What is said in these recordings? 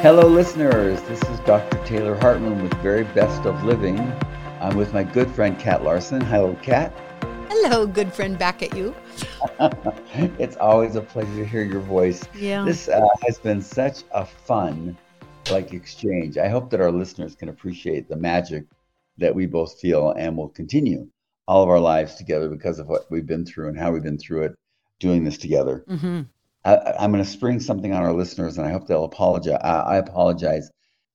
Hello, listeners. This is Dr. Taylor Hartman with Very Best of Living. I'm with my good friend Cat Larsen. Hello, Cat. Hello, good friend, back at you. it's always a pleasure to hear your voice. Yeah. This uh, has been such a fun, like exchange. I hope that our listeners can appreciate the magic that we both feel and will continue all of our lives together because of what we've been through and how we've been through it, doing this together. Mm-hmm. I, I'm going to spring something on our listeners, and I hope they'll apologize. I, I apologize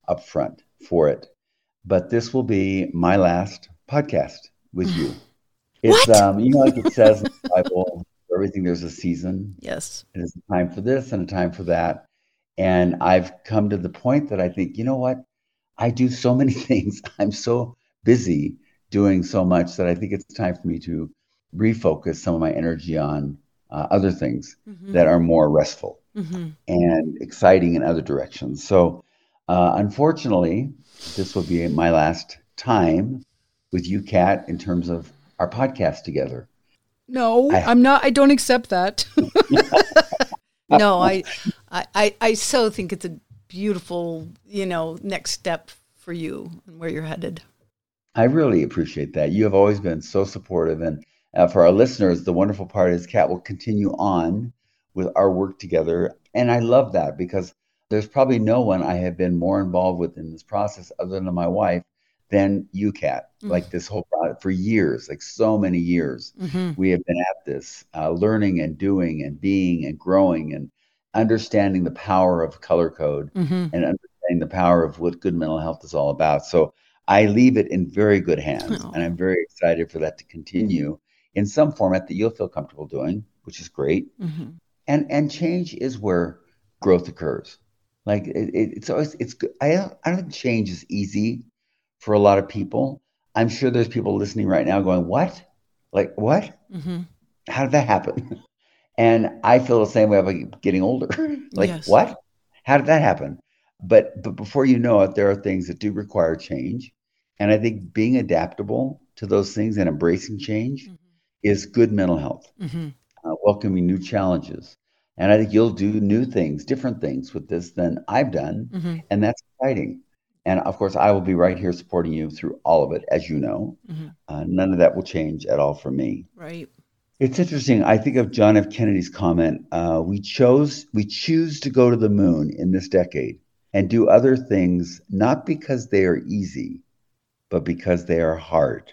up front for it, but this will be my last podcast with you. It's What? um, you know, like it says in the Bible, for everything there's a season. Yes. It is a time for this and a time for that. And I've come to the point that I think, you know what? I do so many things. I'm so busy doing so much that I think it's time for me to refocus some of my energy on uh, other things Mm-hmm. that are more restful hmm and exciting in other directions. So, uh, unfortunately, this will be my last time with you, Cat, in terms of our podcast together. No, I- I, am not. I don't accept that. no, I, I, I so think it's a beautiful, you know, next step for you and where you're headed. I really appreciate that. You have always been so supportive. And uh, for our listeners, the wonderful part is Cat will continue on with our work together. And I love that because there's probably no one I have been more involved with in this process other than my wife than you, Cat. Mm. Like this whole project for years, like so many years. Mm-hmm. we have been at this, uh, learning and doing and being and growing and understanding the power of color code Mm-hmm. and understanding the power of what good mental health is all about. So I leave it in very good hands, Oh. and I'm very excited for that to continue in some format that you'll feel comfortable doing, which is great. Mm-hmm. And and change is where growth occurs. Like it, it, it's always it's good. I don't, I don't think change is easy for a lot of people. I'm sure there's people listening right now going, "What? Like what? Mm-hmm. how did that happen? And I feel the same way about getting older. like, Yes. what? How did that happen? But but before you know it, there are things that do require change. And I think being adaptable to those things and embracing change is good mental health, Mm-hmm. uh, welcoming new challenges. And I think you'll do new things, different things with this than I've done. Mm-hmm. And that's exciting. And of course, I will be right here supporting you through all of it, as you know. Mhm. Uh, none of that will change at all for me. Right. It's interesting. I think of John F. Kennedy's comment. Uh, we chose, we choose to go to the moon in this decade and do other things not because they are easy, but because they are hard.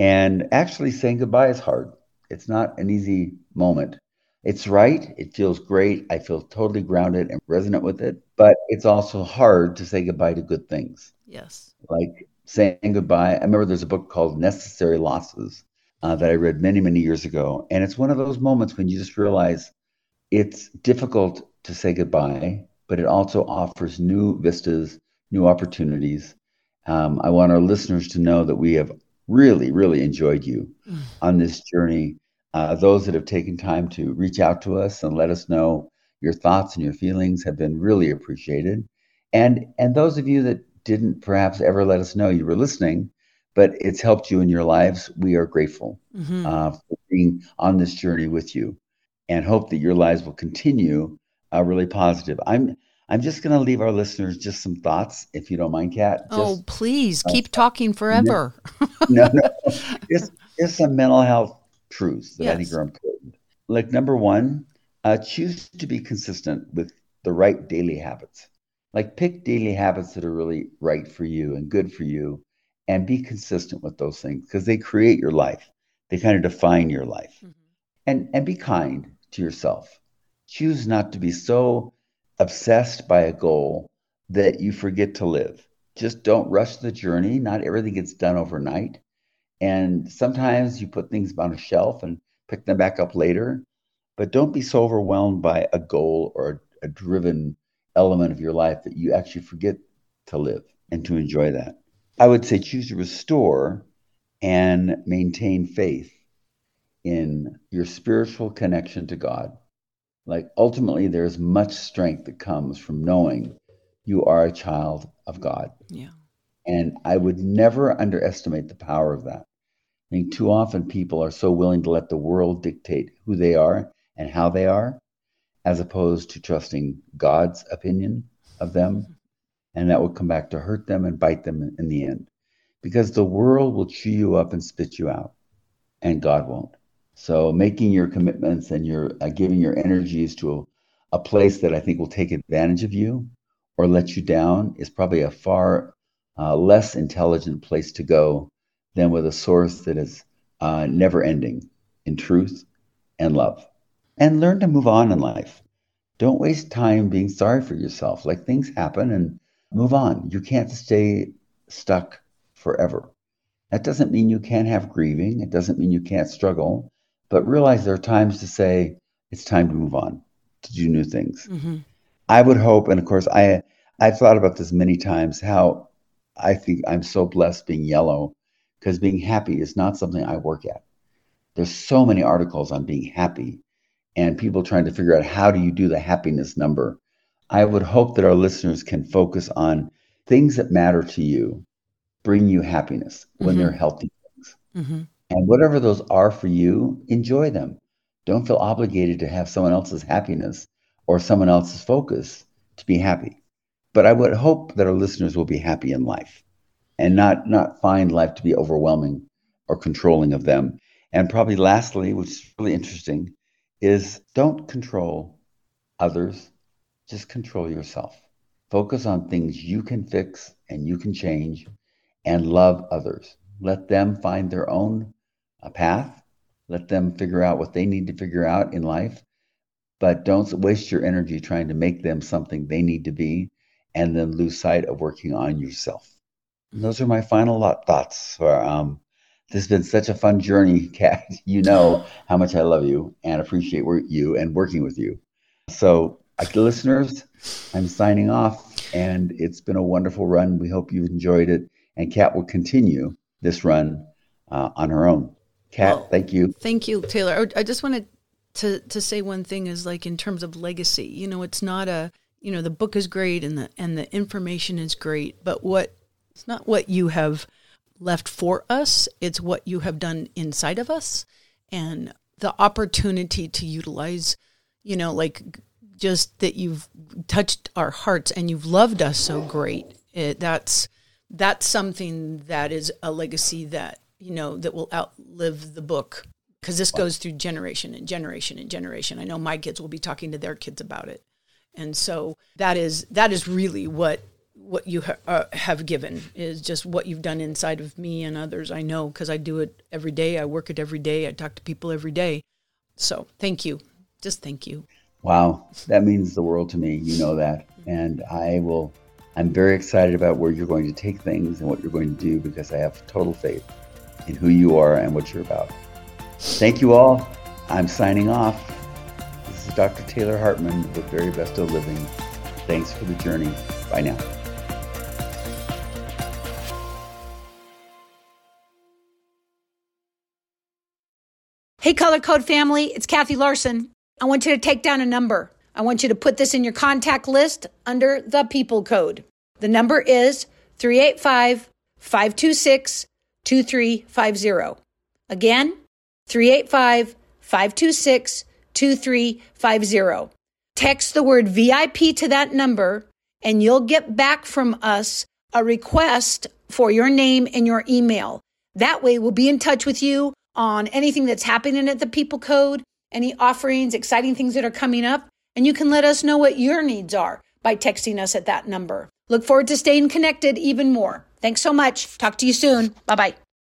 And actually, saying goodbye is hard. It's not an easy moment. It's right. It feels great. I feel totally grounded and resonant with it. But it's also hard to say goodbye to good things Yes. like saying goodbye. I remember there's a book called Necessary Losses uh, that I read many, many years ago. And it's one of those moments when you just realize it's difficult to say goodbye, but it also offers new vistas, new opportunities. Um, I want our listeners to know that we have really, really enjoyed you Mm. on this journey. Uh, those that have taken time to reach out to us and let us know your thoughts and your feelings have been really appreciated. And and those of you that didn't perhaps ever let us know you were listening, but it's helped you in your lives, we are grateful Mm-hmm. uh, for being on this journey with you, and hope that your lives will continue uh, really positive. I'm I'm just going to leave our listeners just some thoughts, if you don't mind, Cat. oh, Just, please keep talking forever. no, no, just just some mental health truths that I think are important. Like number one, uh, choose to be consistent with the right daily habits. Like pick daily habits that are really right for you and good for you, and be consistent with those things because they create your life. They kind of define your life. Mhm. And and be kind to yourself. Choose not to be so obsessed by a goal that you forget to live. Just don't rush the journey. Not everything gets done overnight. And sometimes you put things on a shelf and pick them back up later. But don't be so overwhelmed by a goal or a, a driven element of your life that you actually forget to live and to enjoy that. I would say choose to restore and maintain faith in your spiritual connection to God. Like ultimately, there's much strength that comes from knowing you are a child of God. Yeah. And I would never underestimate the power of that. I think too often people are so willing to let the world dictate who they are and how they are, as opposed to trusting God's opinion of them. And that will come back to hurt them and bite them in the end. Because the world will chew you up and spit you out, and God won't. So making your commitments and your uh, giving your energies to a, a place that I think will take advantage of you or let you down is probably a far uh, less intelligent place to go than with a source that is uh, never ending in truth and love. And learn to move on in life. Don't waste time being sorry for yourself. Like things happen and move on. You can't stay stuck forever. That doesn't mean you can't have grieving. It doesn't mean you can't struggle but realize there are times to say it's time to move on, to do new things. Mm-hmm. I would hope, and of course, I I've thought about this many times. How I think I'm so blessed being yellow, because being happy is not something I work at. There's so many articles on being happy, and people trying to figure out how do you do the happiness number. I would hope that our listeners can focus on things that matter to you, bring you happiness when mm-hmm. they're healthy things. Mm-hmm. And whatever those are for you, enjoy them. Don't feel obligated to have someone else's happiness or someone else's focus to be happy. But I would hope that our listeners will be happy in life and not, not find life to be overwhelming or controlling of them. And probably lastly, which is really interesting, is don't control others, just control yourself. Focus on things you can fix and you can change and love others. Let them find their own a path. Let them figure out what they need to figure out in life, but don't waste your energy trying to make them something they need to be and then lose sight of working on yourself. And those are my final thoughts. Um, this has been such a fun journey, Cat. You know how much I love you and appreciate you and working with you. So, listeners, I'm signing off, and it's been a wonderful run. We hope you've enjoyed it, and Cat will continue this run uh, on her own. Cat, well, thank you. Thank you, Taylor. I just wanted to to say one thing is like in terms of legacy. You know, it's not a you know the book is great and the and the information is great, but what it's not what you have left for us. It's what you have done inside of us, and the opportunity to utilize. You know, like just that you've touched our hearts and you've loved us so great. It, that's that's something that is a legacy that you know, that will outlive the book because this goes through generation and generation and generation. I know my kids will be talking to their kids about it, and so that is that is really what what you ha- uh, have given is just what you've done inside of me and others. I know because I do it every day. I work it every day. I talk to people every day. So thank you, just thank you. Wow, that means the world to me. You know that, and I will. I'm very excited about where you're going to take things and what you're going to do because I have total faith in who you are and what you're about. Thank you all. I'm signing off. This is Dr. Taylor Hartman with Very Best of Living. Thanks for the journey. Bye now. Hey, Color Code family, it's Cathy Larsen. I want you to take down a number. I want you to put this in your contact list under the People Code. The number is 385 526 2350. Again, 385 526 2350. Text the word VIP to that number, and you'll get back from us a request for your name and your email. That way, we'll be in touch with you on anything that's happening at the People Code, any offerings, exciting things that are coming up, and you can let us know what your needs are by texting us at that number. Look forward to staying connected even more. Thanks so much. Talk to you soon. Bye bye.